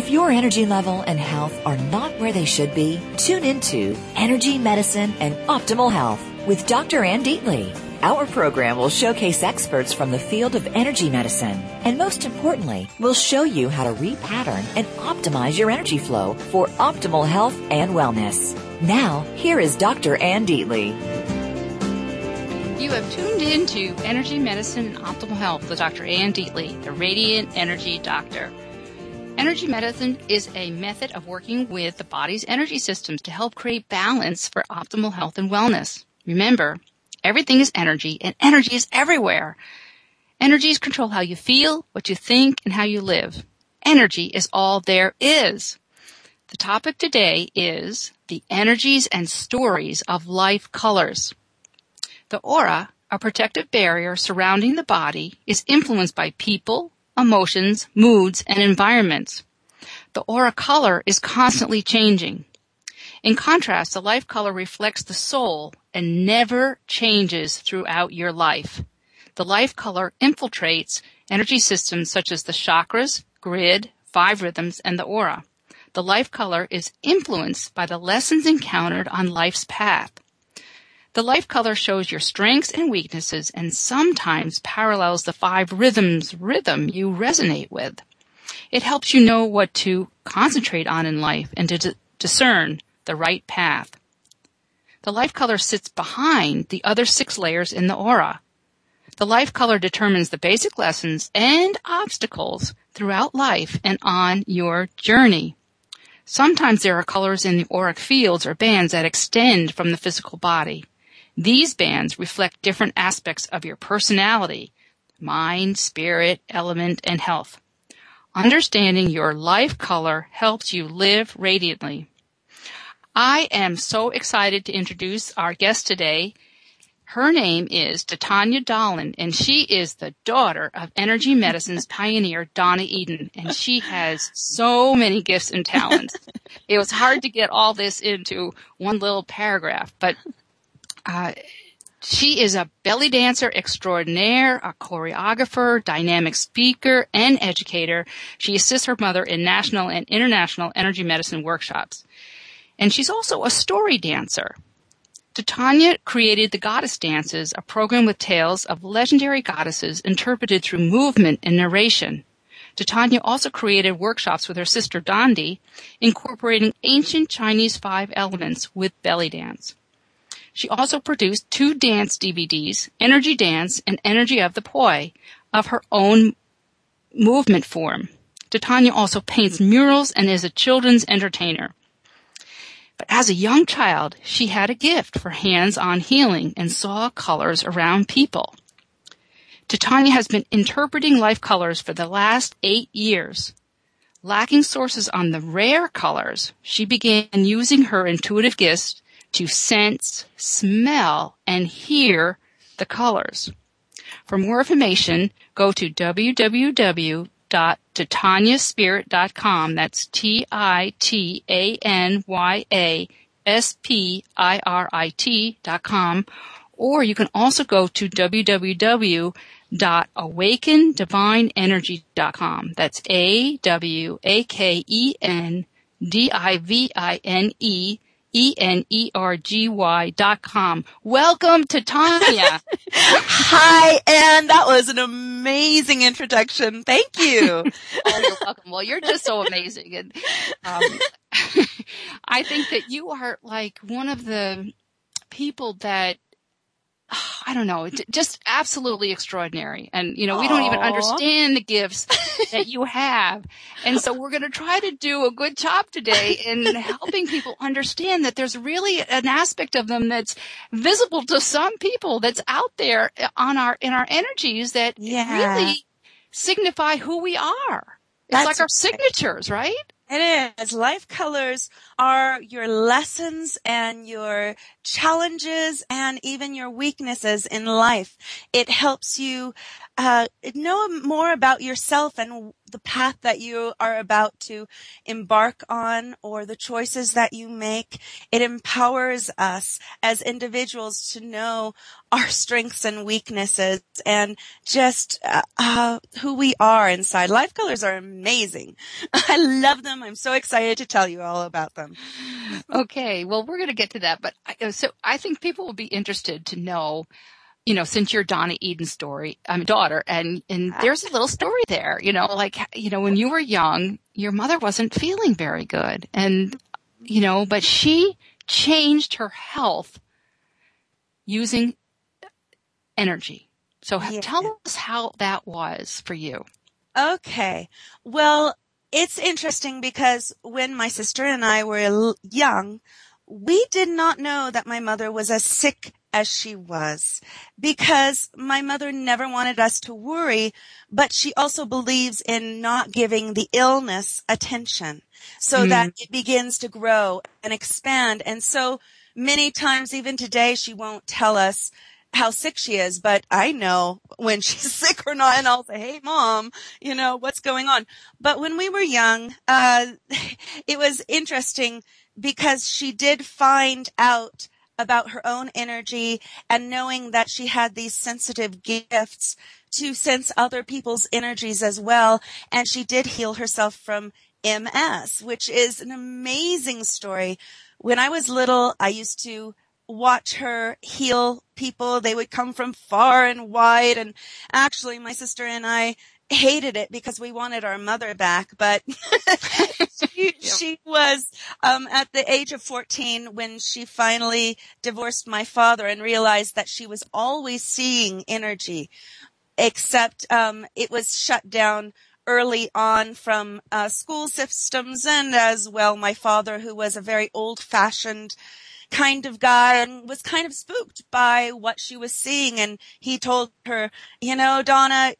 If your energy level and health are not where they should be, tune into Energy Medicine and Optimal Health with Dr. Ann Deatley. Our program will showcase experts from the field of energy medicine and most importantly, we'll show you how to repattern and optimize your energy flow for optimal health and wellness. Now, here is Dr. Ann Deatley. You have tuned in to Energy Medicine and Optimal Health with Dr. Ann Deatley, the Radiant Energy Doctor. Energy medicine is a method of working with the body's energy systems to help create balance for optimal health and wellness. Remember, everything is energy and energy is everywhere. Energies control how you feel, what you think, and how you live. Energy is all there is. The topic today is the energies and stories of life colors. The aura, a protective barrier surrounding the body, is influenced by people, emotions, moods, and environments. The aura color is constantly changing. In contrast, the life color reflects the soul and never changes throughout your life. The life color infiltrates energy systems such as the chakras, grid, five rhythms, and the aura. The life color is influenced by the lessons encountered on life's path. The life color shows your strengths and weaknesses and sometimes parallels the five rhythms rhythm you resonate with. It helps you know what to concentrate on in life and to d- discern the right path. The life color sits behind the other six layers in the aura. The life color determines the basic lessons and obstacles throughout life and on your journey. Sometimes there are colors in the auric fields or bands that extend from the physical body. These bands reflect different aspects of your personality, mind, spirit, element, and health. Understanding your life color helps you live radiantly. I am so excited to introduce our guest today. Her name is Titanya Dahlin, and she is the daughter of energy medicine's pioneer, Donna Eden, and she has so many gifts and talents. it was hard to get all this into one little paragraph, but uh, she is a belly dancer extraordinaire, a choreographer, dynamic speaker, and educator. She assists her mother in national and international energy medicine workshops. And she's also a story dancer. Titanya created the Goddess Dances, a program with tales of legendary goddesses interpreted through movement and narration. Titanya also created workshops with her sister Dondi, incorporating ancient Chinese five elements with belly dance. She also produced two dance DVDs, Energy Dance and Energy of the Poi, of her own movement form. Titanya also paints murals and is a children's entertainer. But as a young child, she had a gift for hands-on healing and saw colors around people. Titanya has been interpreting life colors for the last eight years. Lacking sources on the rare colors, she began using her intuitive gifts to sense, smell, and hear the colors. For more information, go to www.titanyaspirit.com. That's T-I-T-A-N-Y-A-S-P-I-R-I-T dot com. Or you can also go to www.awakendivineenergy.com. That's A-W-A-K-E-N D-I-V-I-N-E E-N-E-R-G-Y dot com. Welcome to Tanya. Hi, Anne. That was an amazing introduction. Thank you. oh, you're welcome. Well, you're just so amazing. And, um, I think that you are like one of the people that I don't know, just absolutely extraordinary. And, you know, we don't even understand the gifts that you have. And so we're going to try to do a good job today in helping people understand that there's really an aspect of them that's visible to some people that's out there eh, on our, in our energies that yeah. really signify who we are. It's that's like our signatures, right? It is. Life colors are your lessons and your challenges and even your weaknesses in life. It helps you uh, know more about yourself and the path that you are about to embark on or the choices that you make. It empowers us as individuals to know our strengths and weaknesses and just uh, uh, who we are inside. Life colors are amazing. I love them. I'm so excited to tell you all about them. Okay. Well, we're going to get to that, but I, so I think people will be interested to know you know, since you're Donna Eden's story, I'm daughter, and and there's a little story there, you know, like you know, when you were young, your mother wasn't feeling very good, and you know, but she changed her health using energy. So yeah. tell us how that was for you. Okay. Well, it's interesting because when my sister and I were young, we did not know that my mother was as sick as she was because my mother never wanted us to worry, but she also believes in not giving the illness attention so mm. that it begins to grow and expand. And so many times, even today, she won't tell us how sick she is, but I know when she's sick or not, and I'll say, "Hey, mom, you know what's going on." But when we were young, uh, it was interesting because she did find out about her own energy and knowing that she had these sensitive gifts to sense other people's energies as well. And she did heal herself from MS, which is an amazing story. When I was little, I used to watch her heal people. They would come from far and wide. And actually, my sister and I hated it because we wanted our mother back, but she, she, was um, at the age of 14 when she finally divorced my father and realized that she was always seeing energy, except um, it was shut down early on from uh, school systems and as well my father who was a very old fashioned kind of guy and was kind of spooked by what she was seeing and he told her you know donna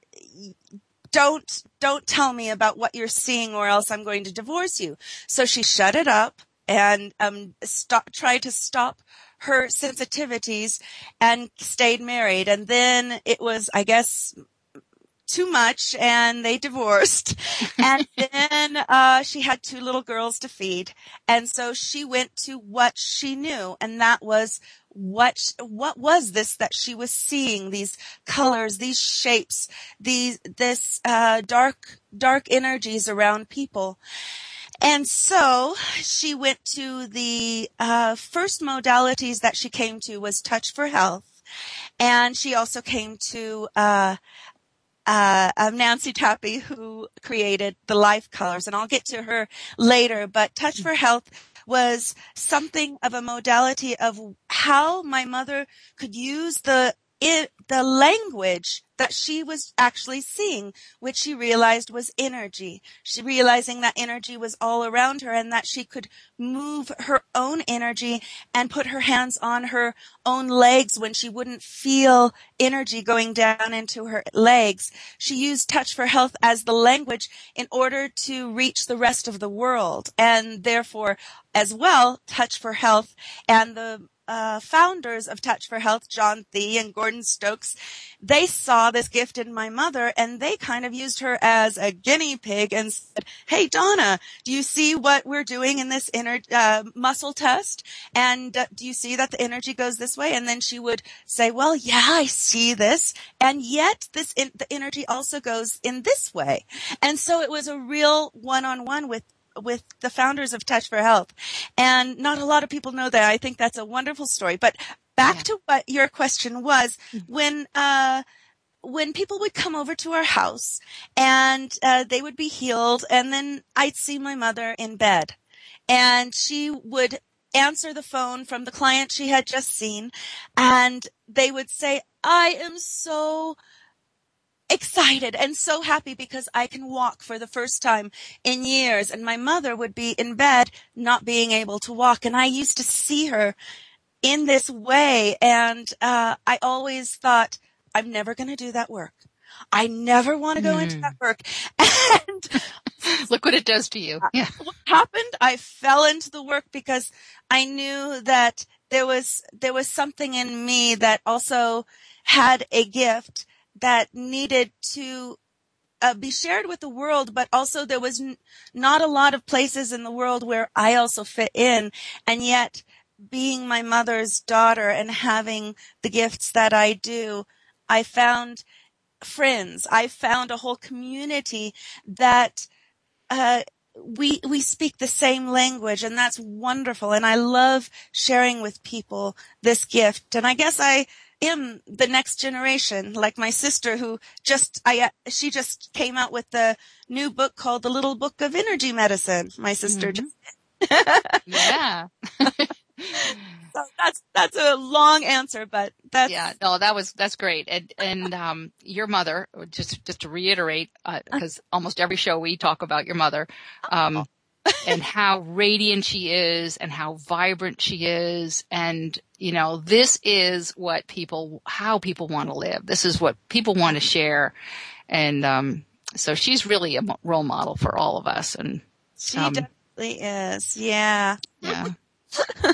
don't, don't tell me about what you're seeing or else I'm going to divorce you. So she shut it up and, um, stop, tried to stop her sensitivities and stayed married. And then it was, I guess, too much and they divorced. and then, uh, she had two little girls to feed. And so she went to what she knew and that was what what was this that she was seeing? These colors these shapes these this uh, dark dark energies around people. And so she went to the uh, first modalities that she came to was touch for health. And she also came to uh, uh, Nancy Tappe, who created the life colors, and I'll get to her later. But Touch for Health was something of a modality of how my mother could use the it, the language that she was actually seeing, which she realized was energy. She realizing that energy was all around her and that she could move her own energy and put her hands on her own legs when she wouldn't feel energy going down into her legs. She used touch for health as the language in order to reach the rest of the world and therefore as well touch for health and the uh, founders of Touch for Health, John Thie and Gordon Stokes, they saw this gift in my mother and they kind of used her as a guinea pig and said, Hey, Donna, do you see what we're doing in this inner, uh, muscle test? And uh, do you see that the energy goes this way? And then she would say, well, yeah, I see this. And yet this, in, the energy also goes in this way. And so it was a real one on one with with the founders of Touch for Health. And not a lot of people know that. I think that's a wonderful story. But back yeah. to what your question was, mm-hmm. when, uh, when people would come over to our house and uh, they would be healed and then I'd see my mother in bed and she would answer the phone from the client she had just seen and they would say, I am so excited and so happy because I can walk for the first time in years. And my mother would be in bed not being able to walk. And I used to see her in this way. And, uh, I always thought, I'm never going to do that work. I never want to go mm. into hmm. that work. And look what it does to you. Yeah. What happened? I fell into the work because I knew that there was, there was something in me that also had a gift that needed to uh, be shared with the world, but also there was n- not a lot of places in the world where I also fit in. And yet being my mother's daughter and having the gifts that I do, I found friends. I found a whole community that, uh, we, we speak the same language and that's wonderful. And I love sharing with people this gift. And I guess I, am the next generation, like my sister who just, I, she just came out with the new book called The Little Book of Energy Medicine. My sister mm-hmm. just. yeah. so that's, that's a long answer, but that's. Yeah, no, that was, that's great. And, and, um, your mother, just, just to reiterate, uh, cause almost every show we talk about your mother, um, oh and how radiant she is and how vibrant she is. And, you know, this is what people, how people want to live. This is what people want to share. And, um, so she's really a role model for all of us. And she um, definitely is. Yeah. Yeah.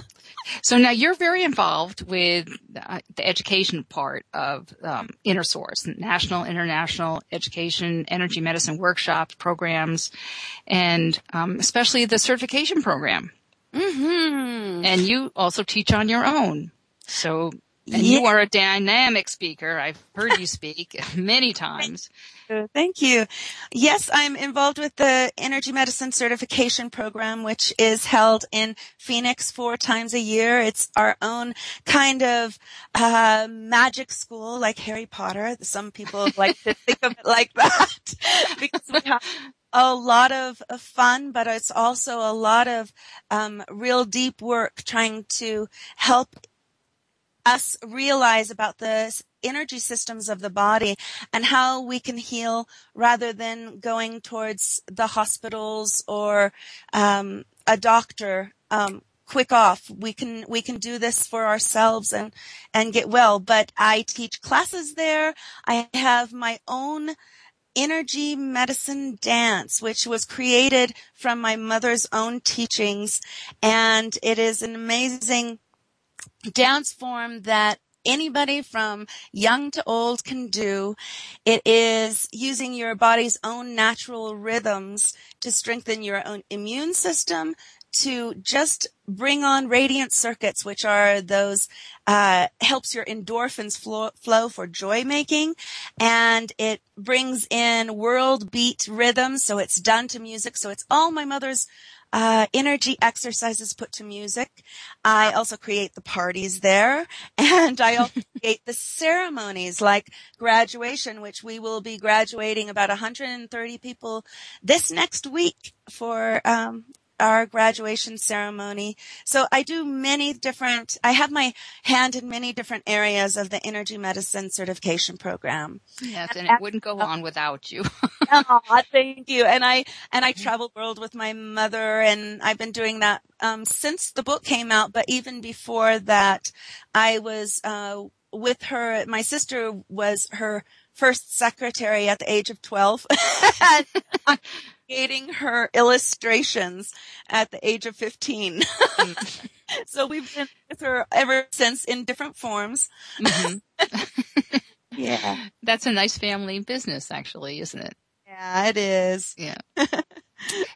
So now you're very involved with uh, the education part of um, InnerSource, national, international education, energy medicine workshops, programs, and um, especially the certification program. Mm-hmm. And you also teach on your own. So and yeah. you are a dynamic speaker. I've heard you speak many times. Thank you. Yes, I'm involved with the Energy Medicine Certification Program, which is held in Phoenix four times a year. It's our own kind of uh, magic school, like Harry Potter. Some people like to think of it like that because we have a lot of, of, fun, but it's also a lot of um, real deep work trying to help us realize about the energy systems of the body and how we can heal rather than going towards the hospitals or um, a doctor um, quick off. We can we can do this for ourselves and and get well. But I teach classes there. I have my own energy medicine dance, which was created from my mother's own teachings. And it is an amazing dance form that anybody from young to old can do. It is using your body's own natural rhythms to strengthen your own immune system, to just bring on radiant circuits, which are those, uh, helps your endorphins flow, flow for joy making. And it brings in world beat rhythms. So it's done to music. So it's all my mother's uh, energy exercises put to music. I also create the parties there and I also create the ceremonies like graduation, which we will be graduating about 130 people this next week for, um, our graduation ceremony. So I do many different, I have my hand in many different areas of the energy medicine certification program. Yes, and, and it wouldn't go on without you. oh, thank you. And I, and I travel world with my mother and I've been doing that, um, since the book came out, but even before that, I was, uh, with her, my sister was her first secretary at the age of 12. creating her illustrations at the age of 15. Mm. so we've been with her ever since in different forms. Mm-hmm. yeah. That's a nice family business actually, isn't it? Yeah, it is. Yeah.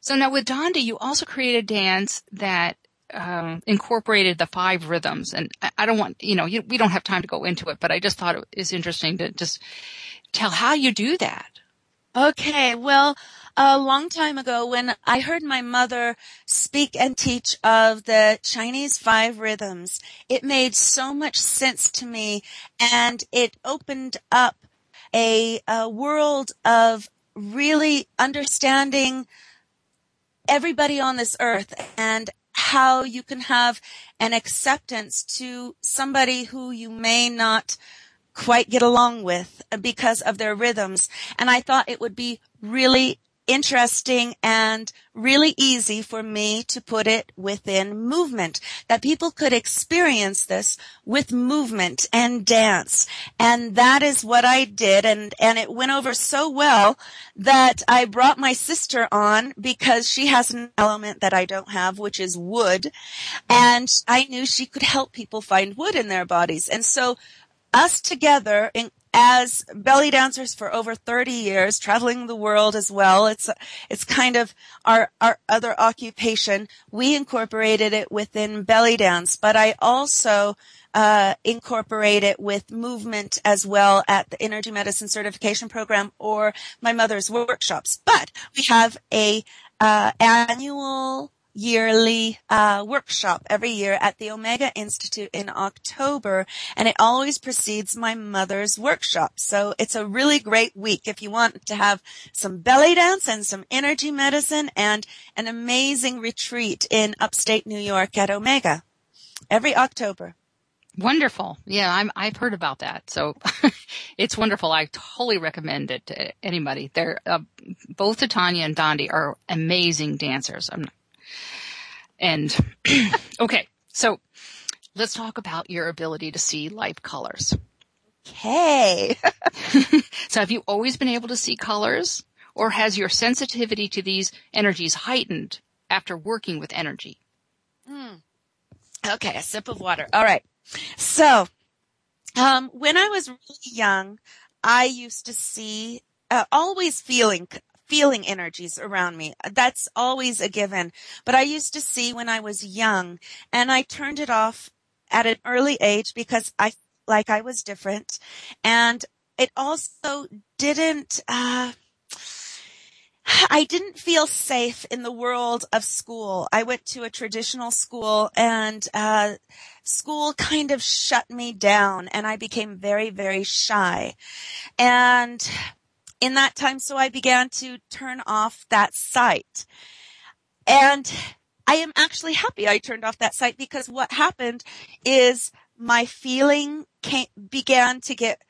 so now with Dondi, you also created a dance that um, incorporated the five rhythms, and I, I don't want you know you, we don't have time to go into it, but I just thought it was interesting to just tell how you do that. Okay, well, a long time ago when I heard my mother speak and teach of the Chinese five rhythms, it made so much sense to me and it opened up a, a world of really understanding everybody on this earth and how you can have an acceptance to somebody who you may not quite get along with because of their rhythms. And I thought it would be really interesting and really easy for me to put it within movement, that people could experience this with movement and dance. And that is what I did. And, and it went over so well that I brought my sister on because she has an element that I don't have, which is wood. And I knew she could help people find wood in their bodies. And so us together in, as belly dancers for over 30 years, traveling the world as well. It's, it's kind of our, our other occupation. We incorporated it within belly dance, but I also, uh, incorporate it with movement as well at the energy medicine certification program or my mother's workshops. But we have a, uh, annual yearly uh, workshop every year at the Omega Institute in October, and it always precedes my mother's workshop. So it's a really great week if you want to have some belly dance and some energy medicine and an amazing retreat in upstate New York at Omega every October. Wonderful. Yeah, I'm, I've heard about that. So it's wonderful. I totally recommend it to anybody. They're, uh, both Tanya and Dondi are amazing dancers. I'm and okay, so let's talk about your ability to see light colors. Okay. so have you always been able to see colors or has your sensitivity to these energies heightened after working with energy? Mm. Okay, a sip of water. All right. So, um, when I was really young, I used to see, uh, always feeling feeling energies around me. That's always a given. But I used to see when I was young and I turned it off at an early age because I, like I was different and it also didn't, uh, I didn't feel safe in the world of school. I went to a traditional school and, uh, school kind of shut me down and I became very, very shy. And in that time. So I began to turn off that sight. And I am actually happy I turned off that sight because what happened is my feeling came, began to get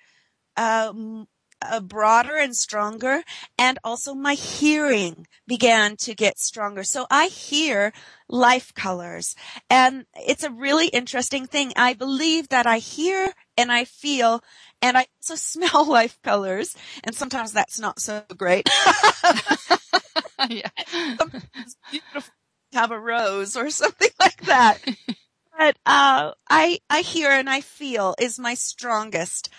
um, uh, broader and stronger and also my hearing began to get stronger. So I hear life colors and it's a really interesting thing. I believe that I hear and I feel and I also smell life colors and sometimes that's not so great. yeah. It's beautiful have a rose or something like that. but uh, I I hear and I feel is my strongest.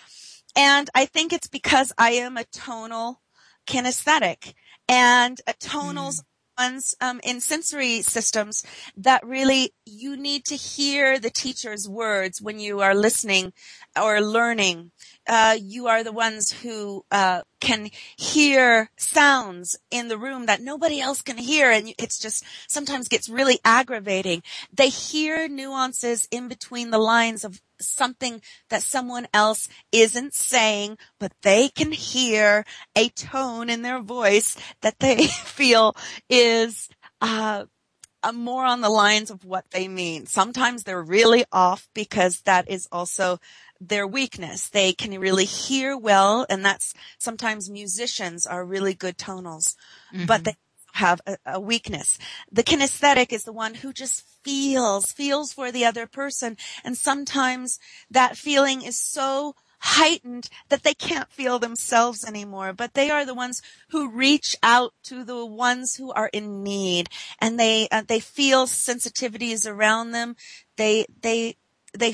And I think it's because I am a tonal kinesthetic and a tonals mm. ones um, in sensory systems that really you need to hear the teacher's words when you are listening or learning uh, you are the ones who uh, can hear sounds in the room that nobody else can hear, and it's just sometimes gets really aggravating. They hear nuances in between the lines of something that someone else isn't saying, but they can hear a tone in their voice that they feel is uh, uh, more on the lines of what they mean. Sometimes they're really off because that is also their weakness. They can really hear well, and that's sometimes musicians are really good tonals, mm-hmm. but they have a, a, weakness. The kinesthetic is the one who just feels, feels for the other person, and sometimes that feeling is so heightened that they can't feel themselves anymore, but they are the ones who reach out to the ones who are in need and they, uh, they feel sensitivities around them. They, they, they,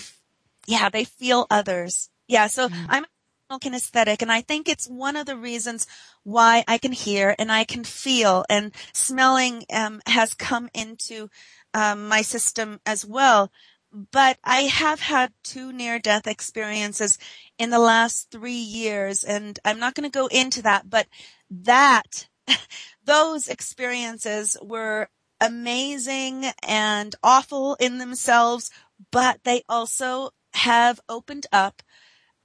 yeah, they feel others. Yeah. So mm-hmm. I'm kinesthetic and I think it's one of the reasons why I can hear and I can feel and smelling um, has come into um, my system as well. But I have had two near death experiences in the last three years and I'm not going to go into that, but that, those experiences were amazing and awful in themselves, but they also have opened up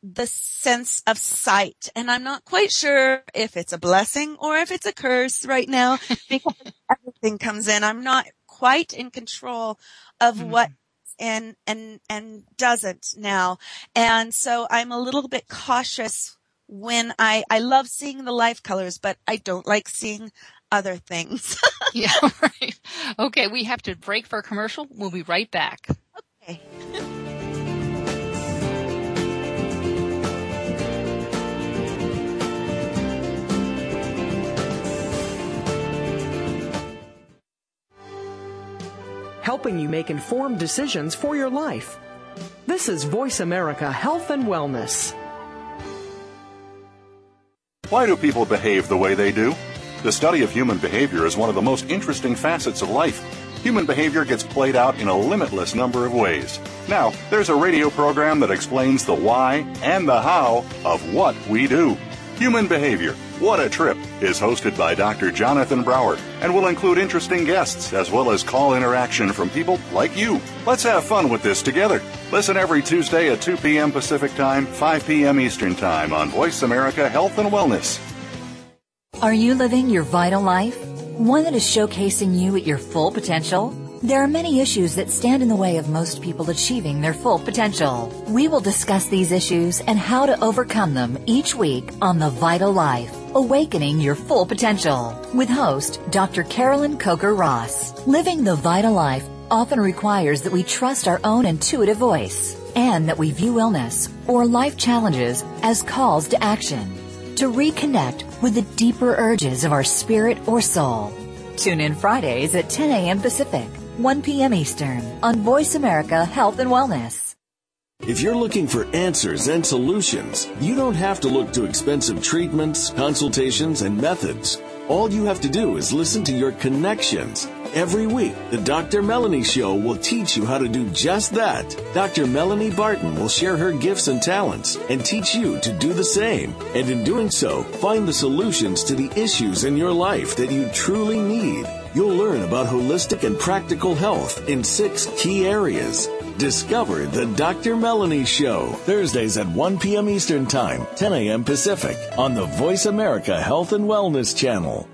the sense of sight. And I'm not quite sure if it's a blessing or if it's a curse right now because everything comes in. I'm not quite in control of mm-hmm. what and and and doesn't now. And so I'm a little bit cautious when I I love seeing the life colors, but I don't like seeing other things. yeah, right. Okay, we have to break for a commercial. We'll be right back. Okay. Helping you make informed decisions for your life. This is Voice America Health and Wellness. Why do people behave the way they do? The study of human behavior is one of the most interesting facets of life. Human behavior gets played out in a limitless number of ways. Now, there's a radio program that explains the why and the how of what we do. Human Behavior What a Trip is hosted by Dr. Jonathan Brower and will include interesting guests as well as call interaction from people like you. Let's have fun with this together. Listen every Tuesday at 2 p.m. Pacific Time, 5 p.m. Eastern Time on Voice America Health and Wellness. Are you living your vital life? One that is showcasing you at your full potential? There are many issues that stand in the way of most people achieving their full potential. We will discuss these issues and how to overcome them each week on The Vital Life. Awakening Your Full Potential with host Dr. Carolyn Coker Ross. Living the vital life often requires that we trust our own intuitive voice and that we view illness or life challenges as calls to action to reconnect with the deeper urges of our spirit or soul. Tune in Fridays at 10 a.m. Pacific 1 p.m. Eastern on Voice America Health and Wellness. If you're looking for answers and solutions, you don't have to look to expensive treatments, consultations, and methods. All you have to do is listen to your connections. Every week, the Dr. Melanie Show will teach you how to do just that. Dr. Melanie Barton will share her gifts and talents and teach you to do the same. And in doing so, find the solutions to the issues in your life that you truly need. You'll learn about holistic and practical health in six key areas. Discover the Dr. Melanie Show, Thursdays at 1 p.m. Eastern Time, 10 a.m. Pacific, on the Voice America Health and Wellness Channel.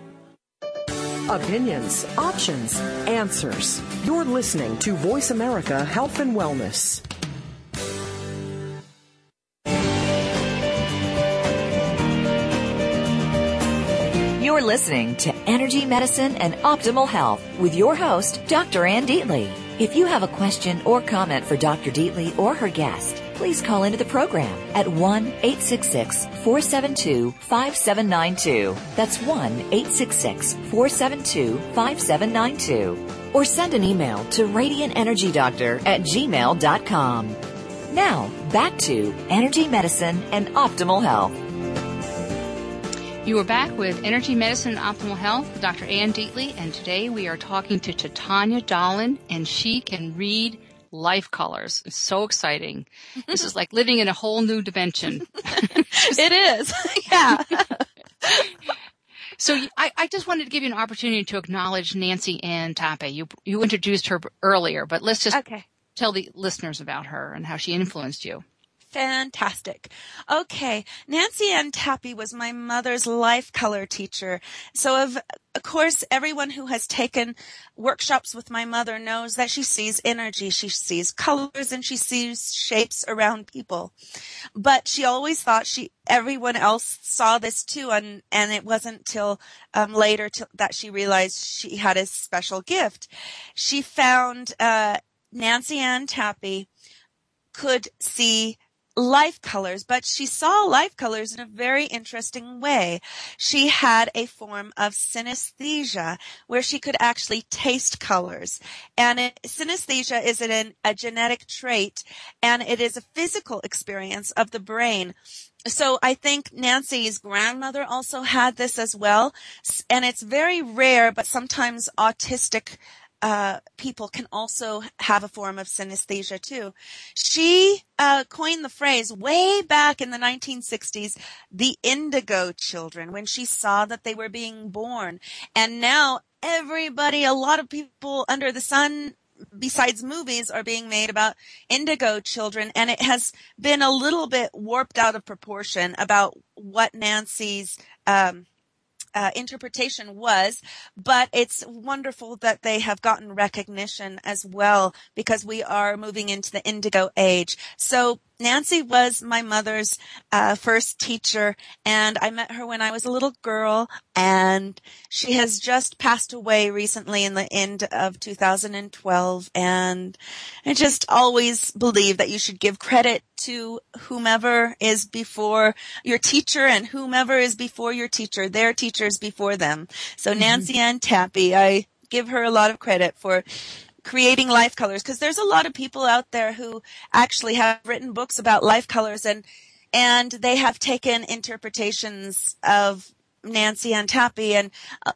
Opinions, options, answers. You're listening to Voice America Health and Wellness. Listening to Energy Medicine and Optimal Health with your host, Dr. Ann Deatley. If you have a question or comment for Dr. Deatley or her guest, please call into the program at 1-866-472-5792. That's 1-866-472-5792. Or send an email to radiantenergydoctor at gmail.com. Now, back to Energy Medicine and Optimal Health. You are back with Energy Medicine and Optimal Health, Dr. Ann Deatley, and today we are talking to Titanya Dahlin, and she can read life colors. It's so exciting. this is like living in a whole new dimension. it is. yeah. So I, I, just wanted to give you an opportunity to acknowledge Nancy Ann Tappe. You you introduced her earlier, but let's just okay. tell the listeners about her and how she influenced you fantastic. Okay. Nancy Ann Tappe was my mother's life color teacher. So of, of course, everyone who has taken workshops with my mother knows that she sees energy, she sees colors, and she sees shapes around people. But she always thought she, everyone else saw this too, and, and it wasn't till um, later till, that she realized she had a special gift. She found uh, Nancy Ann Tappe could see life colors, but she saw life colors in a very interesting way. She had a form of synesthesia where she could actually taste colors. And it, synesthesia is an, a genetic trait and it is a physical experience of the brain. So I think Nancy's grandmother also had this as well. And it's very rare, but sometimes autistic uh, people can also have a form of synesthesia too. She uh, coined the phrase way back in the 1960s, the indigo children, when she saw that they were being born. And now everybody, a lot of people under the sun besides movies are being made about indigo children and it has been a little bit warped out of proportion about what Nancy's um, uh, interpretation was, but it's wonderful that they have gotten recognition as well because we are moving into the indigo age. So Nancy was my mother's uh, first teacher, and I met her when I was a little girl, and she has just passed away recently in the end of 2012. And I just always believe that you should give credit to whomever is before your teacher and whomever is before your teacher, their teachers before them. So mm-hmm. Nancy mm-hmm. Ann Tappe, I give her a lot of credit for creating life colors because there's a lot of people out there who actually have written books about life colors and and they have taken interpretations of Nancy Ann Tappe and uh,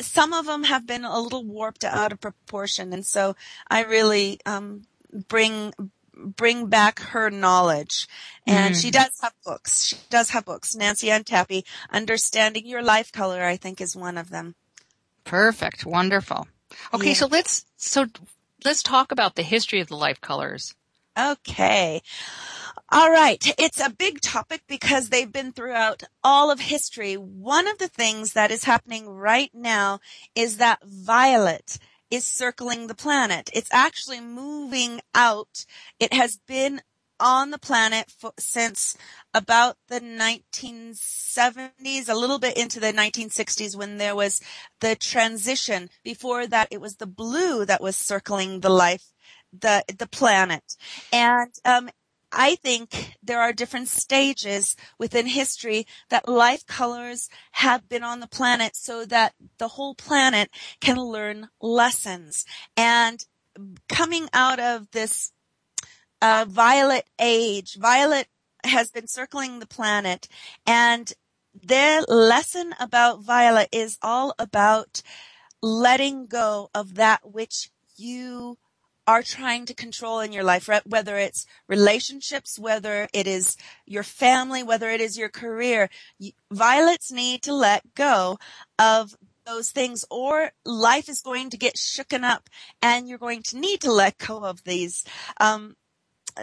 some of them have been a little warped out of proportion and so I really um, bring bring back her knowledge. And mm. she does have books. She does have books. Nancy Ann Tappe understanding your life color I think is one of them. Perfect. Wonderful Okay, yeah. so let's so let's talk about the history of the life colors. Okay. All right. It's a big topic because they've been throughout all of history. One of the things that is happening right now is that violet is circling the planet. It's actually moving out. It has been on the planet since about the 1970s, a little bit into the 1960s when there was the transition. Before that, it was the blue that was circling the life, the, the planet. And, um, I think there are different stages within history that life colors have been on the planet so that the whole planet can learn lessons. And coming out of this uh, violet age. Violet has been circling the planet and their lesson about Violet is all about letting go of that which you are trying to control in your life, whether it's relationships, whether it is your family, whether it is your career. Violets need to let go of those things or life is going to get shooken up and you're going to need to let go of these. Um,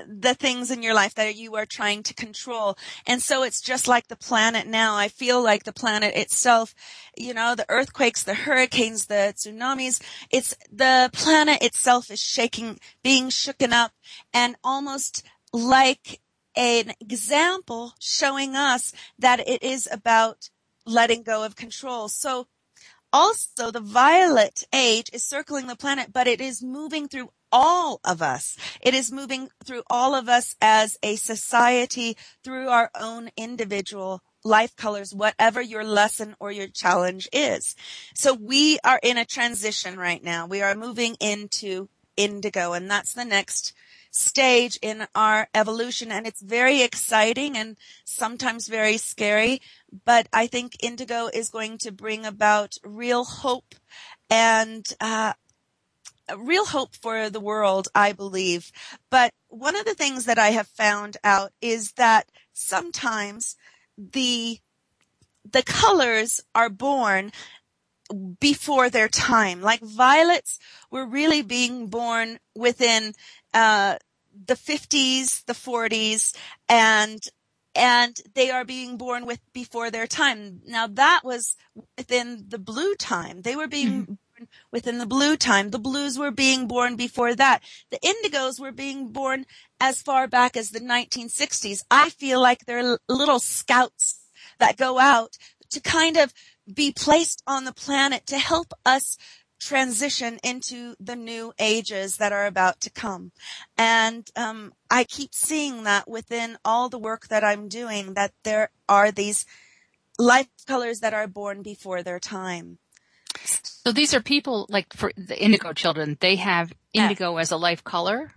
the things in your life that you are trying to control. And so it's just like the planet now. I feel like the planet itself, you know, the earthquakes, the hurricanes, the tsunamis, it's the planet itself is shaking, being shooken up and almost like an example showing us that it is about letting go of control. So also the violet age is circling the planet, but it is moving through all of us. It is moving through all of us as a society through our own individual life colors, whatever your lesson or your challenge is. So we are in a transition right now. We are moving into indigo and that's the next stage in our evolution and it's very exciting and sometimes very scary, but I think indigo is going to bring about real hope and uh, real hope for the world, I believe. But one of the things that I have found out is that sometimes the the colors are born before their time. Like violets were really being born within uh, the 50s, the 40s, and and they are being born with before their time. Now that was within the blue time. They were being mm-hmm within the blue time. The blues were being born before that. The indigos were being born as far back as the 1960s. I feel like they're little scouts that go out to kind of be placed on the planet to help us transition into the new ages that are about to come. And um, I keep seeing that within all the work that I'm doing, that there are these life colors that are born before their time. So these are people like for the indigo children, they have indigo yeah. as a life color?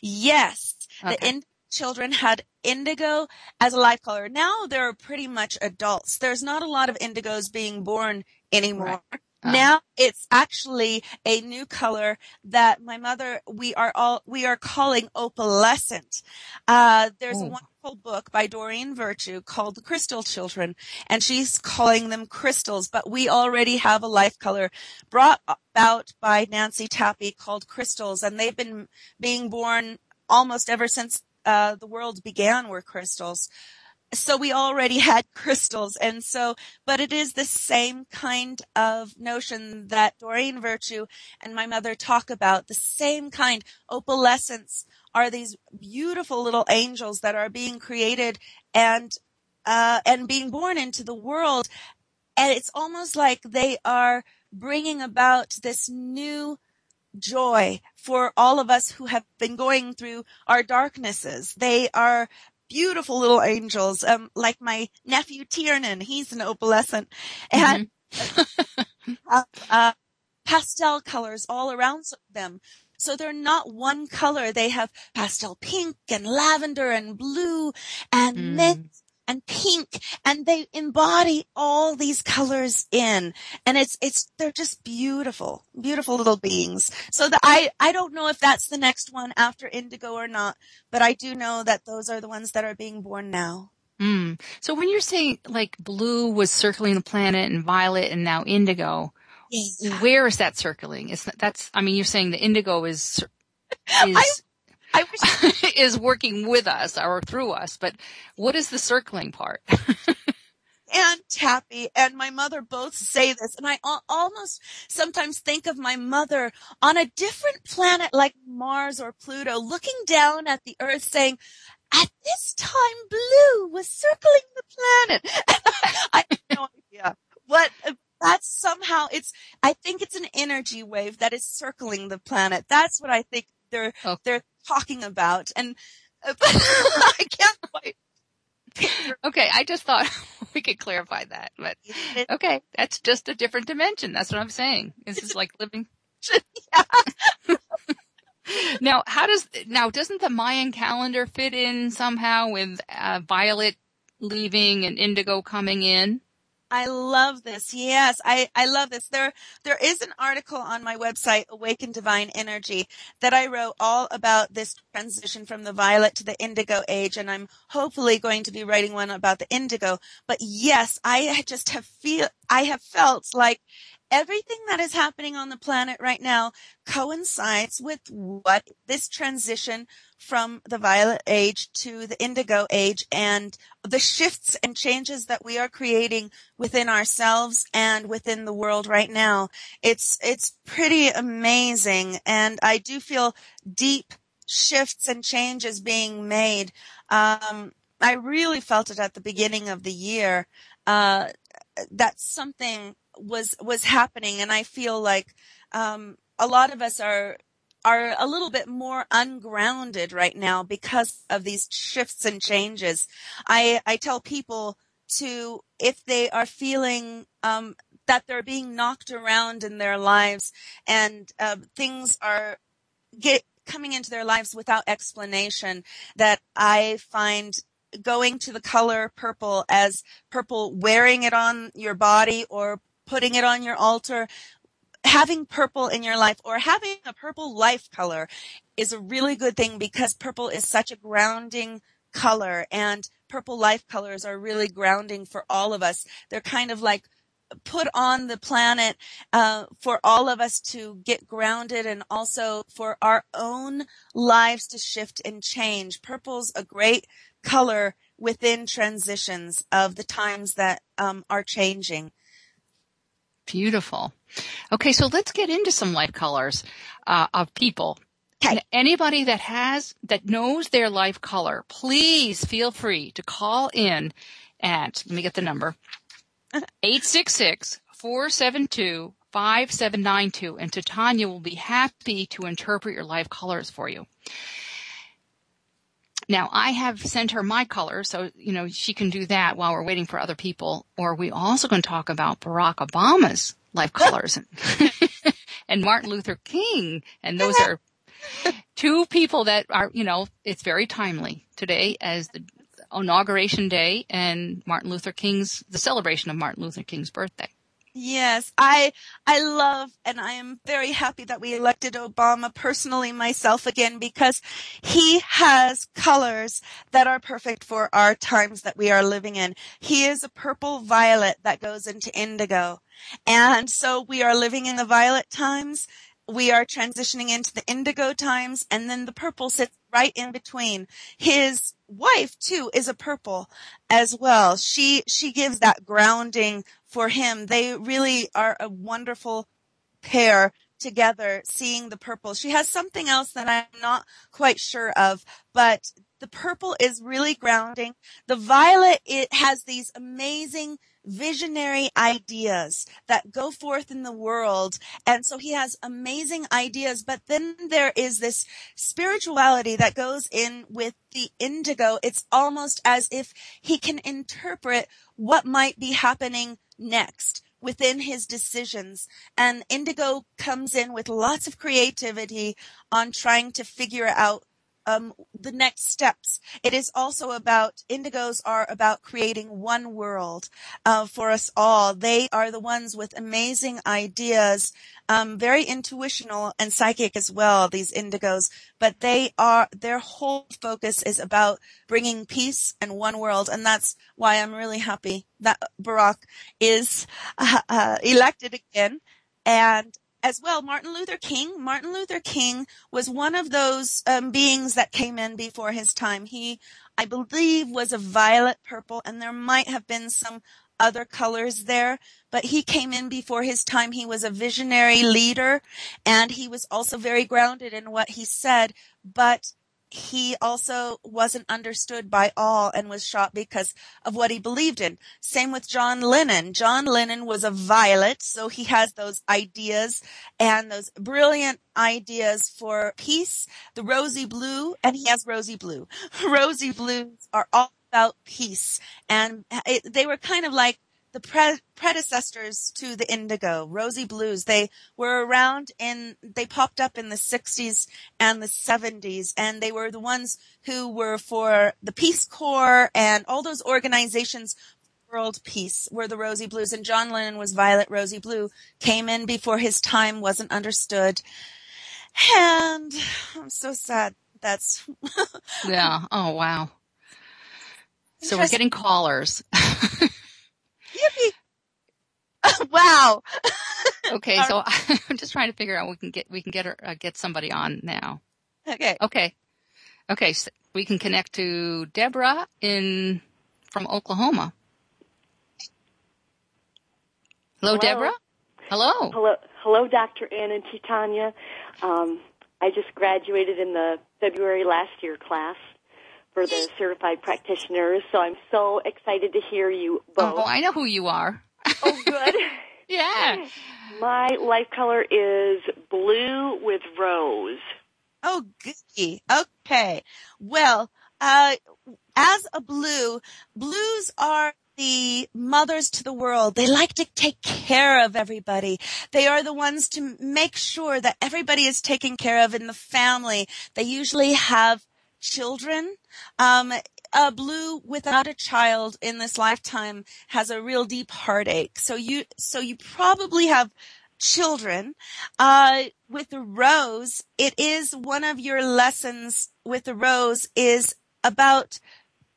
Yes. Okay. The in- children had indigo as a life color. Now they're pretty much adults. There's not a lot of indigos being born anymore. Right. Uh-huh. Now it's actually a new color that my mother, we are all, we are calling opalescent. Uh, there's a wonderful book by Doreen Virtue called The Crystal Children and she's calling them crystals, but we already have a life color brought about by Nancy Tappe called crystals and they've been being born almost ever since uh, the world began were crystals. So we already had crystals. And so, but it is the same kind of notion that Doreen Virtue and my mother talk about, the same kind. Opalescence are these beautiful little angels that are being created and, uh, and being born into the world. And it's almost like they are bringing about this new joy for all of us who have been going through our darknesses. They are beautiful little angels, um, like my nephew Tiernan. He's an opalescent and mm-hmm. have, uh, pastel colors all around them. So they're not one color. They have pastel pink and lavender and blue and mm. mint and pink and they embody all these colors in and it's it's they're just beautiful beautiful little beings so that i i don't know if that's the next one after indigo or not but i do know that those are the ones that are being born now mm. so when you're saying like blue was circling the planet and violet and now indigo yes. where is that circling is that, that's i mean you're saying the indigo is is I, I wish is working with us or through us, but what is the circling part? and Tappe and my mother both say this. And I almost sometimes think of my mother on a different planet like Mars or Pluto looking down at the earth saying, at this time blue was circling the planet. I have no idea what uh, that's somehow it's, I think it's an energy wave that is circling the planet. That's what I think they're, oh. they're talking about. And uh, I can't quite. okay, I just thought we could clarify that, but okay, that's just a different dimension. That's what I'm saying. This is like living. now, how does now doesn't the Mayan calendar fit in somehow with uh, Violet leaving and Indigo coming in? I love this. Yes, I, I love this. There, there is an article on my website, Awaken Divine Energy, that I wrote all about this transition from the violet to the indigo age. And I'm hopefully going to be writing one about the indigo. But yes, I just have feel, I have felt like everything that is happening on the planet right now coincides with what this transition from the violet age to the indigo age and the shifts and changes that we are creating within ourselves and within the world right now. It's, it's pretty amazing. And I do feel deep shifts and changes being made. Um, I really felt it at the beginning of the year. Uh, that something was was happening, and I feel like um, a lot of us are are a little bit more ungrounded right now because of these shifts and changes. I I tell people to if they are feeling um, that they're being knocked around in their lives and uh, things are get coming into their lives without explanation that I find going to the color purple as purple wearing it on your body or putting it on your altar, having purple in your life or having a purple life color is a really good thing because purple is such a grounding color and purple life colors are really grounding for all of us. They're kind of like put on the planet uh, for all of us to get grounded and also for our own lives to shift and change. Purple's a great color within transitions of the times that um, are changing. Beautiful. Okay, so let's get into some life colors uh, of people. Okay. Anybody that has that knows their life color, please feel free to call in at let me get the number 866-472-5792 and Titanya will be happy to interpret your life colors for you. Now I have sent her my color, so you know she can do that while we're waiting for other people. Or we also going to talk about Barack Obama's life colors and, and Martin Luther King, and those are two people that are you know it's very timely today as the inauguration day and Martin Luther King's the celebration of Martin Luther King's birthday. Yes, I I love and I am very happy that we elected Obama personally myself again because he has colors that are perfect for our times that we are living in. He is a purple violet that goes into indigo. And so we are living in the violet times we are transitioning into the indigo times and then the purple sits right in between. His wife too is a purple as well. She, she gives that grounding for him. They really are a wonderful pair together seeing the purple. She has something else that I'm not quite sure of, but the purple is really grounding. The violet, it has these amazing visionary ideas that go forth in the world. And so he has amazing ideas, but then there is this spirituality that goes in with the indigo. It's almost as if he can interpret what might be happening next within his decisions. And indigo comes in with lots of creativity on trying to figure out um, the next steps. It is also about indigos are about creating one world uh, for us all. They are the ones with amazing ideas, um, very intuitional and psychic as well. These indigos, but they are their whole focus is about bringing peace and one world, and that's why I'm really happy that Barack is uh, uh, elected again. And as well, Martin Luther King. Martin Luther King was one of those um, beings that came in before his time. He, I believe, was a violet purple, and there might have been some other colors there, but he came in before his time. He was a visionary leader, and he was also very grounded in what he said. But he also wasn't understood by all and was shot because of what he believed in. Same with John Lennon. John Lennon was a violet, so he has those ideas and those brilliant ideas for peace, the rosy blue, and he has rosy blue. rosy blues are all about peace and it, they were kind of like the pre- predecessors to the indigo, rosy blues. They were around in, they popped up in the 60s and the 70s, and they were the ones who were for the Peace Corps and all those organizations. World peace were the rosy blues and John Lennon was violet rosy blue came in before his time wasn't understood. And I'm so sad that's yeah. Oh wow. So we're getting callers! wow. okay, so I'm just trying to figure out we can get we can get her uh, get somebody on now. Okay. Okay. Okay, so we can connect to Deborah in from Oklahoma. Hello, Hello. Deborah. Hello. Hello, hello, Dr. Ann and Titanya. Um, I just graduated in the February last year class for the certified practitioners, so I'm so excited to hear you both. Oh, I know who you are. Oh, good. yeah. My life color is blue with rose. Oh, goody. Okay. Well, uh, as a blue, blues are the mothers to the world. They like to take care of everybody. They are the ones to make sure that everybody is taken care of in the family. They usually have children. Um, a blue without a child in this lifetime has a real deep heartache. So you, so you probably have children. Uh, with the rose, it is one of your lessons with the rose is about,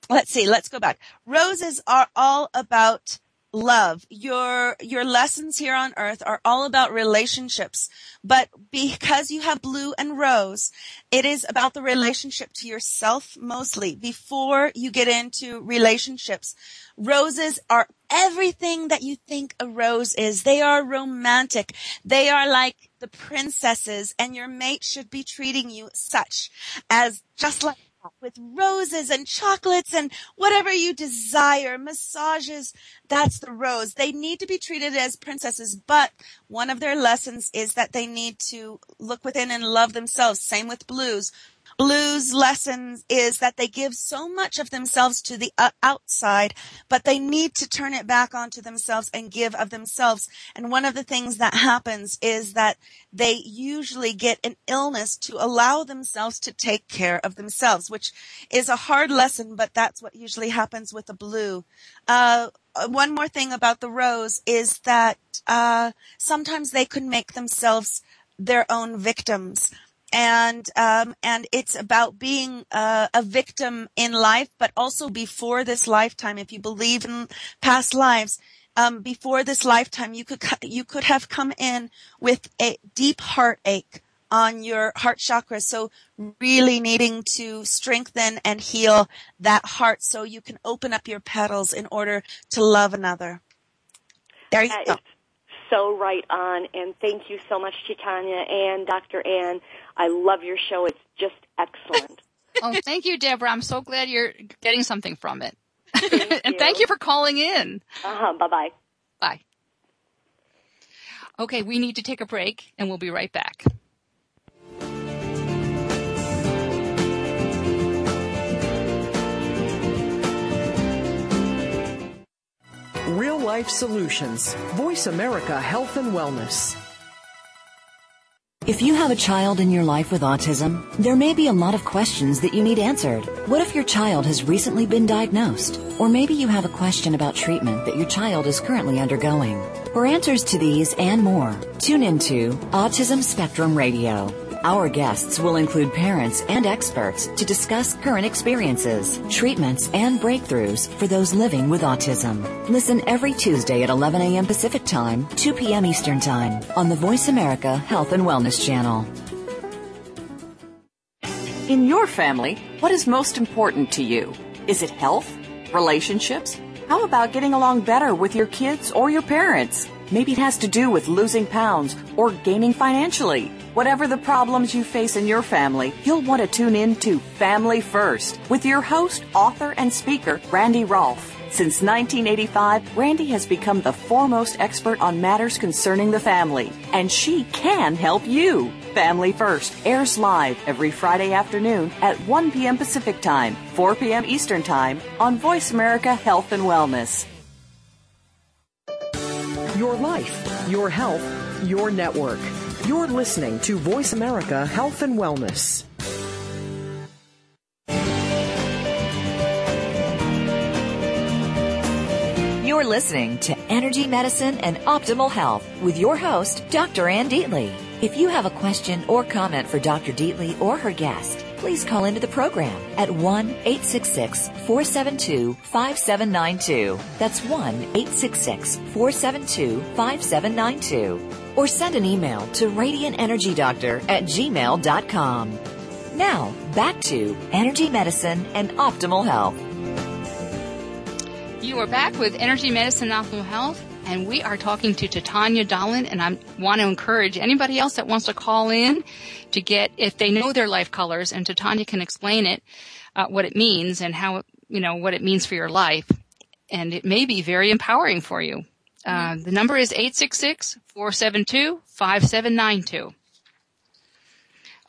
let's see, let's go back. Roses are all about love. Your, your lessons here on earth are all about relationships. But because you have blue and rose, it is about the relationship to yourself mostly before you get into relationships. Roses are everything that you think a rose is. They are romantic. They are like the princesses and your mate should be treating you such as just like with roses and chocolates and whatever you desire, massages. That's the rose. They need to be treated as princesses, but one of their lessons is that they need to look within and love themselves. Same with blues. Blues lessons is that they give so much of themselves to the uh, outside, but they need to turn it back onto themselves and give of themselves. And one of the things that happens is that they usually get an illness to allow themselves to take care of themselves, which is a hard lesson, but that's what usually happens with a blue. Uh, one more thing about the rose is that uh, sometimes they could make themselves their own victims and um, and it's about being uh, a victim in life, but also before this lifetime. If you believe in past lives, um, before this lifetime, you could you could have come in with a deep heartache on your heart chakra. So really needing to strengthen and heal that heart so you can open up your petals in order to love another. There you That go. So right on, and thank you so much, Titanya and Dr. Ann. I love your show. It's just excellent. Oh, thank you, Deborah. I'm so glad you're getting something from it. Thank and thank you for calling in. Uh-huh. Bye-bye. Bye. Okay, we need to take a break and we'll be right back. Real Life Solutions. Voice America Health and Wellness. If you have a child in your life with autism, there may be a lot of questions that you need answered. What if your child has recently been diagnosed? Or maybe you have a question about treatment that your child is currently undergoing. For answers to these and more, tune into Autism Spectrum Radio. Our guests will include parents and experts to discuss current experiences, treatments, and breakthroughs for those living with autism. Listen every Tuesday at 11 a.m. Pacific Time, 2 p.m. Eastern Time on the Voice America Health and Wellness Channel. In your family, what is most important to you? Is it health? Relationships? How about getting along better with your kids or your parents? Maybe it has to do with losing pounds or gaining financially. Whatever the problems you face in your family, you'll want to tune in to Family First with your host, author, and speaker, Randy Rolfe. Since 1985, Randy has become the foremost expert on matters concerning the family, and she can help you. Family First airs live every Friday afternoon at 1 p.m. Pacific Time, 4 p.m. Eastern Time on Voice America Health and Wellness. Your life, your health, your network. You're listening to Voice America Health and Wellness. You're listening to Energy Medicine and Optimal Health with your host, Dr. Ann Deatley. If you have a question or comment for Dr. Deatley or her guest, please call into the program at 1-866-472-5792. That's 1-866-472-5792. Or send an email to radiantenergydoctor at gmail.com. Now, back to Energy Medicine and Optimal Health. You are back with Energy Medicine and Optimal Health, and we are talking to Titanya Dahlin, and I want to encourage anybody else that wants to call in to get, if they know their life colors, and Titanya can explain it, uh, what it means and how, you know, what it means for your life. And it may be very empowering for you. Uh, the number is 866-472-5792.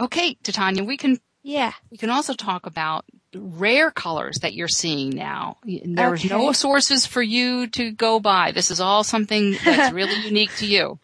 Okay, Titanya, we can Yeah. we can also talk about rare colors that you're seeing now. There's Okay. no sources for you to go by. This is all something that's really unique to you.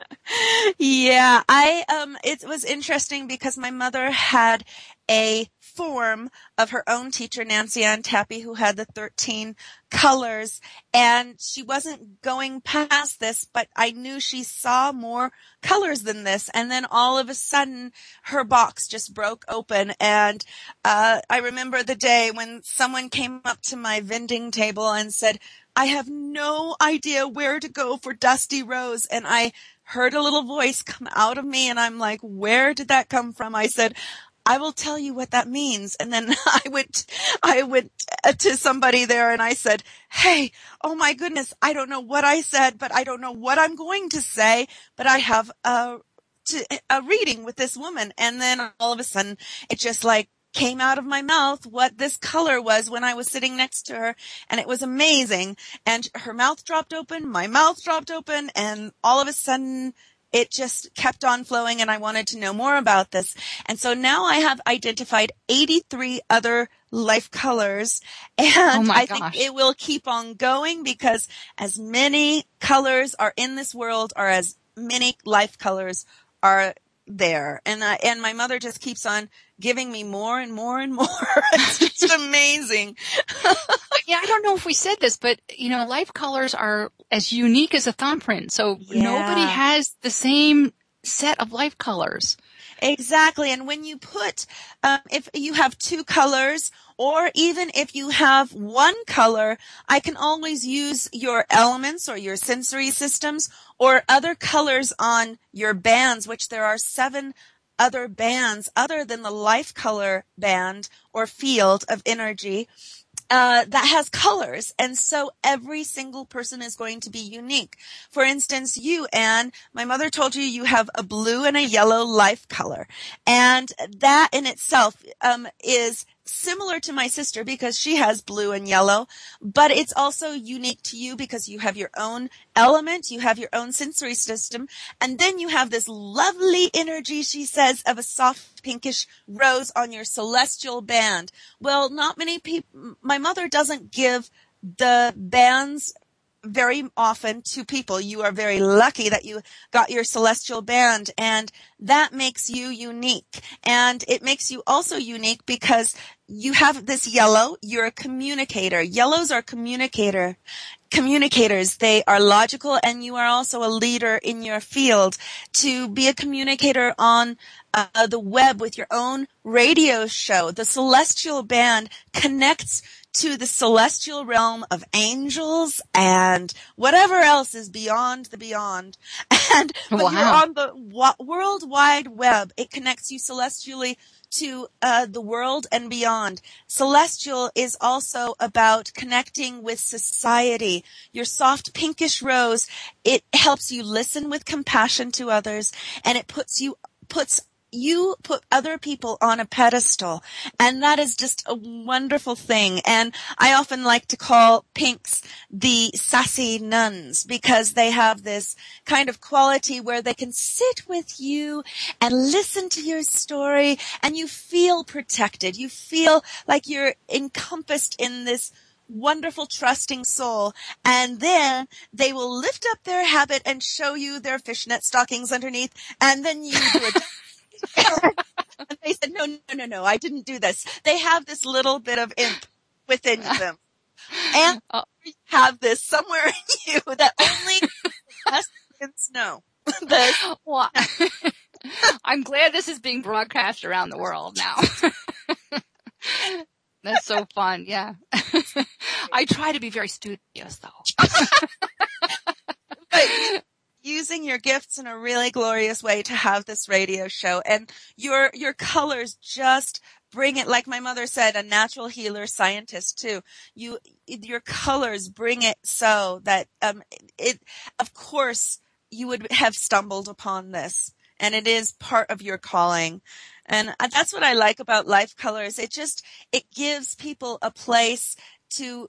Yeah, I um it was interesting because my mother had a form of her own teacher, Nancy Ann Tappe, who had the 13 colors and she wasn't going past this, but I knew she saw more colors than this. And then all of a sudden her box just broke open. And, uh, I remember the day when someone came up to my vending table and said, I have no idea where to go for Dusty Rose. And I heard a little voice come out of me and I'm like, where did that come from? I said, I will tell you what that means. And then I went, I went uh, to somebody there and I said, Hey, oh my goodness, I don't know what I said, but I don't know what I'm going to say, but I have a, to, a reading with this woman. And then all of a sudden it just like came out of my mouth what this color was when I was sitting next to her and it was amazing. And her mouth dropped open, my mouth dropped open and all of a sudden it just kept on flowing and I wanted to know more about this. And so now I have identified 83 other life colors and Oh I gosh. think it will keep on going because as many colors are in this world or as many life colors are there. And I, and my mother just keeps on giving me more and more and more. it's just amazing. Yeah, I don't know if we said this, but you know, life colors are as unique as a thumbprint. So nobody has the same set of life colors. Exactly. And when you put, um, if you have two colors Or even if you have one color, I can always use your elements or your sensory systems or other colors on your bands, which there are seven other bands other than the life color band or field of energy uh, that has colors. And so every single person is going to be unique. For instance, you, Ann, my mother told you you have a blue and a yellow life color. And that in itself, um, is similar to my sister because she has blue and yellow, but it's also unique to you because you have your own element, you have your own sensory system, and then you have this lovely energy, she says, of a soft pinkish rose on your celestial band. Well, not many people, my mother doesn't give the bands very often to people. You are very lucky that you got your celestial band and that makes you unique. And it makes you also unique because you have this yellow. You're a communicator. Yellows are communicator communicators. They are logical and you are also a leader in your field to be a communicator on uh, the web with your own radio show. The celestial band connects to the celestial realm of angels and whatever else is beyond the beyond. And when wow. you're on the wa- world wide web, it connects you celestially to uh, the world and beyond. Celestial is also about connecting with society. Your soft pinkish rose, it helps you listen with compassion to others and it puts you puts you put other people on a pedestal and that is just a wonderful thing. And I often like to call pinks the sassy nuns because they have this kind of quality where they can sit with you and listen to your story and you feel protected. You feel like you're encompassed in this wonderful trusting soul and then they will lift up their habit and show you their fishnet stockings underneath and then you do a they said, no, no, no, no, I didn't do this. They have this little bit of imp within them. And oh. have this somewhere in you that only us know. well, I'm glad this is being broadcast around the world now. That's so fun. Yeah. I try to be very studious though using your gifts in a really glorious way to have this radio show and your, your colors just bring it, like my mother said, a natural healer scientist too. You, your colors bring it so that, um, it, of course you would have stumbled upon this and it is part of your calling. And that's what I like about life colors. It just, it gives people a place to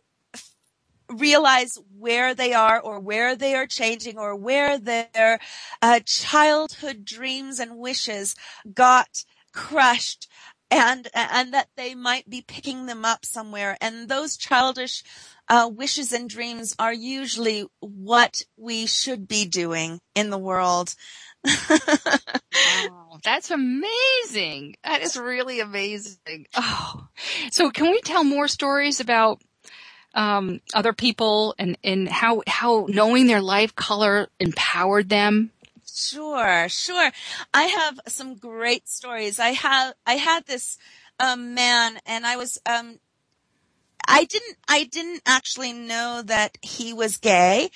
realize where they are or where they are changing or where their uh, childhood dreams and wishes got crushed and and that they might be picking them up somewhere and those childish uh, wishes and dreams are usually what we should be doing in the world wow, that's amazing. That is really amazing. Oh, so can we tell more stories about um, other people and, and how, how knowing their life color empowered them? Sure, sure. I have some great stories. I have, I had this, um, man and I was, um, I didn't, I didn't actually know that he was gay.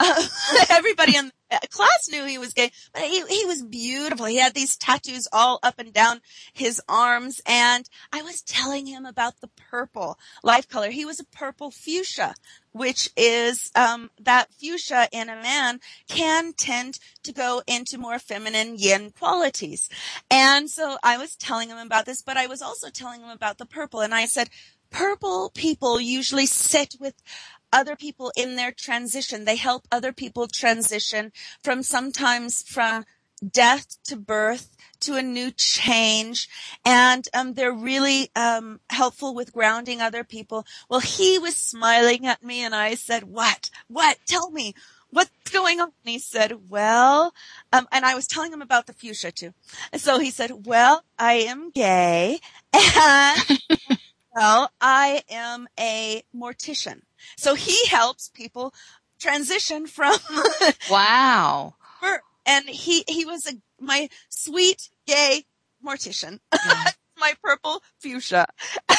Uh, everybody in class knew he was gay, but he, he was beautiful. He had these tattoos all up and down his arms. And I was telling him about the purple life color. He was a purple fuchsia, which is, um, that fuchsia in a man can tend to go into more feminine yin qualities. And so I was telling him about this, but I was also telling him about the purple. And I said, purple people usually sit with other people in their transition. They help other people transition from sometimes from death to birth to a new change. And um, they're really um, helpful with grounding other people. Well he was smiling at me and i said what? What? Tell me. What's going on? And he said well um, and i was telling him about the fuchsia too. And so he said well i am gay and well i am a mortician so he helps people transition from wow. and he he was a my sweet gay mortician. Mm. my purple fuchsia.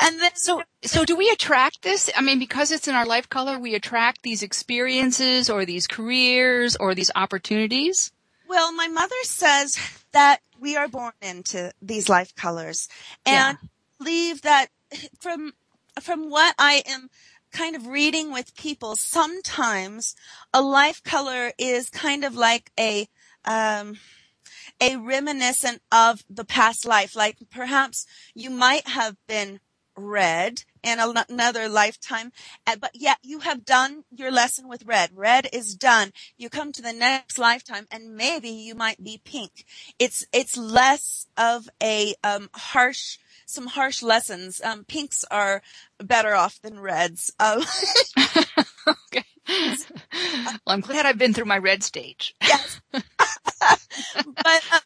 And then So, so do we attract this? I mean, because it's in our life color, we attract these experiences or these careers or these opportunities? Well, my mother says that we are born into these life colors and Yeah. believe that from, from what I am kind of reading with people, sometimes a life color is kind of like a, um, a reminiscent of the past life. Like perhaps you might have been red in another lifetime, uh, but yet you have done your lesson with red. Red is done. You come to the next lifetime and maybe you might be pink. It's, it's less of a, um, harsh, some harsh lessons. Um, pinks are better off than reds. Um, Okay. well, I'm glad I've been through my red stage. yes. but um,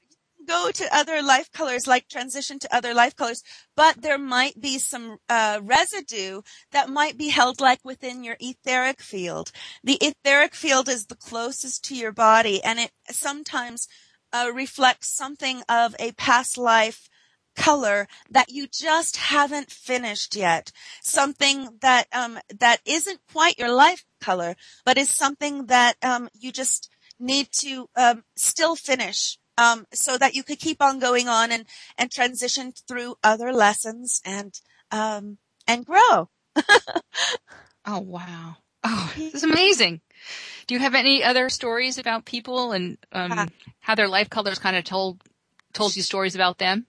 go to other life colors, like transition to other life colors, but there might be some uh, residue that might be held like within your etheric field. The etheric field is the closest to your body, and it sometimes uh, reflects something of a past life color that you just haven't finished yet. Something that um, that isn't quite your life color, but is something that um, you just need to um, still finish um, so that you could keep on going on and and transition through other lessons and um, and grow. Oh, wow. Oh, this is amazing. Do you have any other stories about people and um, how their life colors kind of told told you stories about them?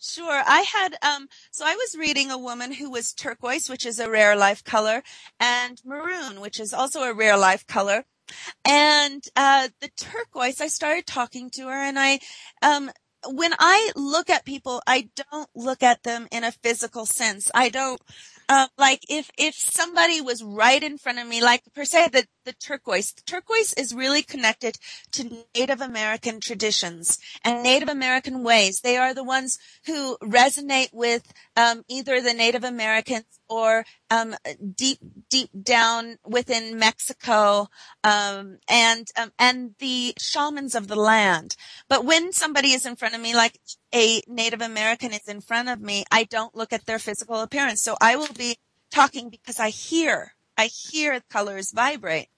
Sure. I had, um, so I was reading a woman who was turquoise, which is a rare life color, and maroon, which is also a rare life color. And, uh, the turquoise, I started talking to her and I, um, when I look at people, I don't look at them in a physical sense. I don't, uh, like if, if somebody was right in front of me, like per se the, the turquoise, the turquoise is really connected to Native American traditions and Native American ways. They are the ones who resonate with, um, either the Native Americans or, um, deep, deep down within Mexico, um, and, um, and the shamans of the land. But when somebody is in front of me, like a Native American is in front of me, I don't look at their physical appearance. So I will be talking because I hear, I hear colors vibrate.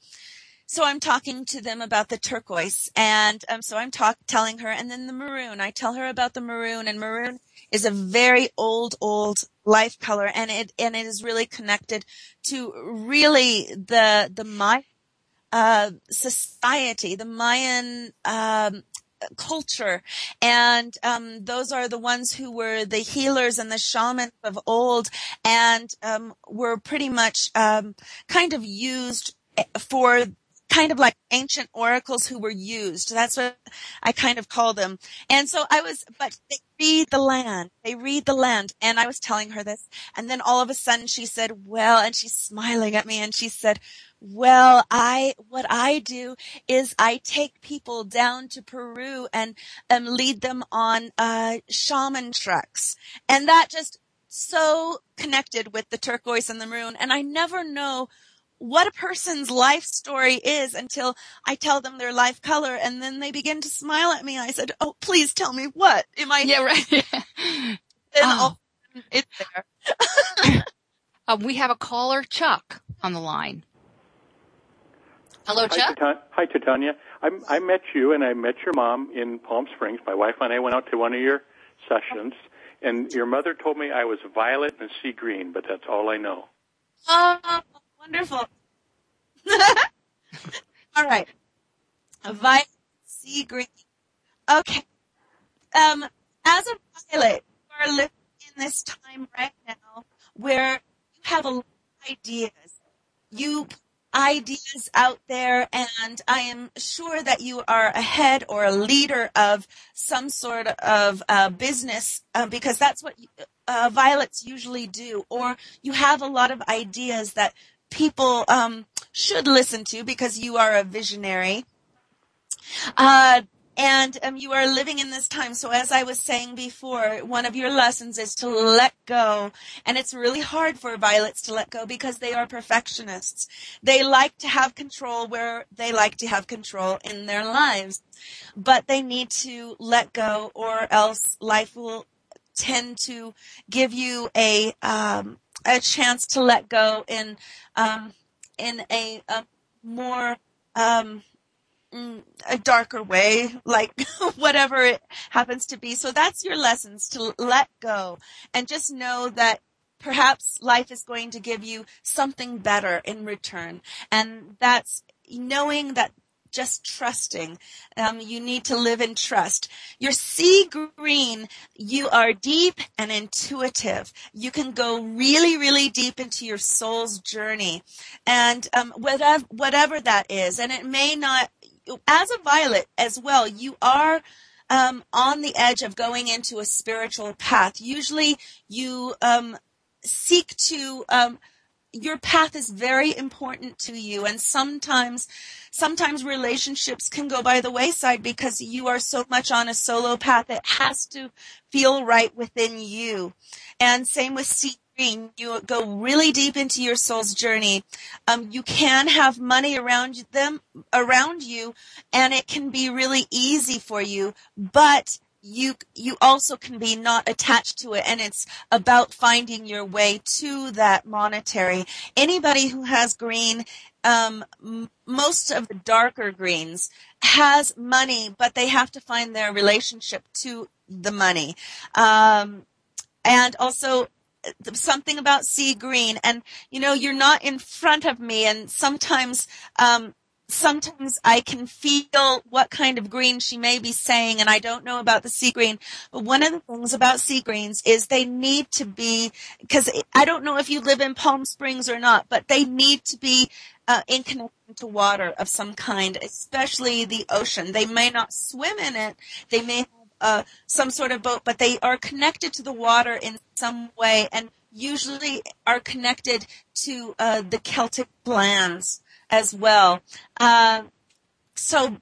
So I'm talking to them about the turquoise and um, so I'm talk telling her and then the maroon. I tell her about the maroon and maroon is a very old, old life color and it, and it is really connected to really the, the Mayan, uh, society, the Mayan, um, culture. And um, those are the ones who were the healers and the shamans of old and um, were pretty much um, kind of used for kind of like ancient oracles who were used. That's what i kind of call them. And so i was but they read the land. They read the land. And i was telling her this. And then all of a sudden she said well and she's smiling at me and she said well, I, what I do is I take people down to Peru and, um, lead them on, uh, shaman treks. And that just so connected with the turquoise and the maroon. And I never know what a person's life story is until I tell them their life color and then they begin to smile at me. I said, Oh, please tell me what am I? Yeah, right. And Oh. it's there. Uh, we have a caller, Chuck, on the line. Hello, Hi, Chuck. Hi, Titanya. I, I met you and I met your mom in Palm Springs. My wife and I went out to one of your sessions, and your mother told me I was violet and sea green, but that's all I know. Oh, wonderful. All right. A violet sea green. Okay. Um, as a violet, you are living in this time right now where you have a lot of ideas. You ideas out there and I am sure that you are a head or a leader of some sort of uh, business uh, because that's what uh, violets usually do or you have a lot of ideas that people um, should listen to because you are a visionary. And um, you are living in this time. So as I was saying before, one of your lessons is to let go. And it's really hard for violets to let go because they are perfectionists. They like to have control where they like to have control in their lives. But they need to let go or else life will tend to give you a um, a chance to let go in um, in a, a more um, a darker way, like whatever it happens to be. So that's your lessons to let go and just know that perhaps life is going to give you something better in return. And that's knowing that just trusting. Um, you need to live in trust. Your sea green, you are deep and intuitive. You can go really, really deep into your soul's journey, and um, whatever whatever that is. And it may not, as a violet as well, you are. Um, on the edge of going into a spiritual path. Usually you um, seek to um, your path is very important to you and sometimes sometimes relationships can go by the wayside because you are so much on a solo path it has to feel right within you and same with sea green you go really deep into your soul's journey. Um, you can have money around them around you and it can be really easy for you but you you also can be not attached to it and it's about finding your way to that monetary. Anybody who has green um, m- most of the darker greens has money but they have to find their relationship to the money. Um, and also something about sea green and you know you're not in front of me and sometimes um, sometimes I can feel what kind of green she may be saying, and I don't know about the sea green. But one of the things about sea greens is they need to be, because I don't know if you live in Palm Springs or not, but they need to be uh, in connection to water of some kind, especially the ocean. They may not swim in it. They may uh, some sort of boat, but they are connected to the water in some way, and usually are connected to uh, the Celtic lands as well. Uh, so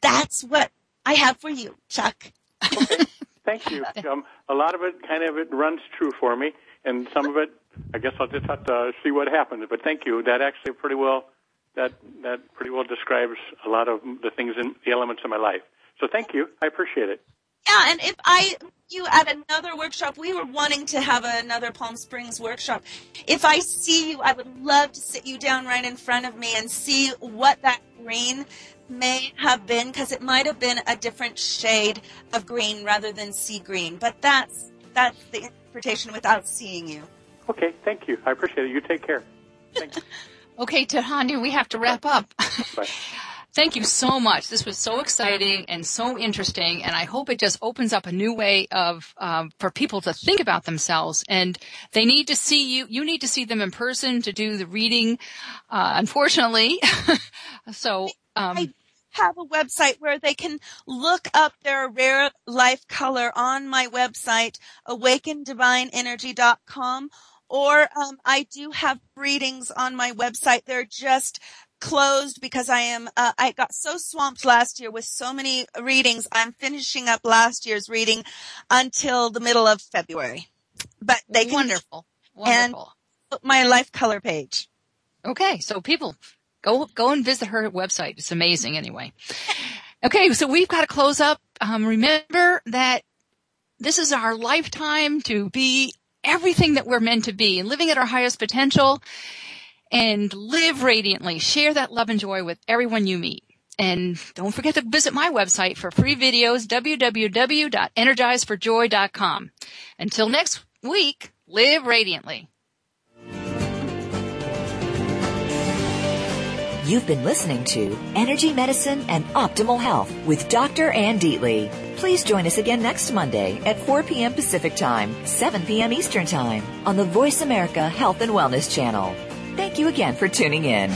that's what I have for you, Chuck. okay. Thank you. Um, a lot of it kind of it runs true for me, and some of it, I guess I'll just have to see what happens. But thank you. That actually pretty well that that pretty well describes a lot of the things in the elements of my life. So thank you. I appreciate it. Yeah, and if I you at another workshop, we were wanting to have another Palm Springs workshop. If I see you, I would love to sit you down right in front of me and see what that green may have been because it might have been a different shade of green rather than sea green. But that's that's the interpretation without seeing you. Okay, thank you. I appreciate it. You take care. Thanks. okay, Tahani, we have to wrap up. Bye. Thank you so much. This was so exciting and so interesting, and I hope it just opens up a new way of um, for people to think about themselves. And they need to see you. You need to see them in person to do the reading. Uh, unfortunately, so. Um, I have a website where they can look up their rare life color on my website, awakendivineenergy.com. Or um, I do have readings on my website. They're just closed because I am, uh, I got so swamped last year with so many readings. I'm finishing up last year's reading until the middle of February. But they can, wonderful, wonderful. And my life color page. Okay, so people go go and visit her website. It's amazing, anyway. Okay, so we've got to close up. Um, remember that this is our lifetime to be everything that we're meant to be and living at our highest potential and live radiantly. Share that love and joy with everyone you meet. And don't forget to visit my website for free videos, www.energizeforjoy.com. Until next week, live radiantly. You've been listening to Energy Medicine and Optimal Health with Dr. Ann Dietly. Please join us again next Monday at 4 p.m. Pacific Time, 7 p.m. Eastern Time on the Voice America Health and Wellness Channel. Thank you again for tuning in.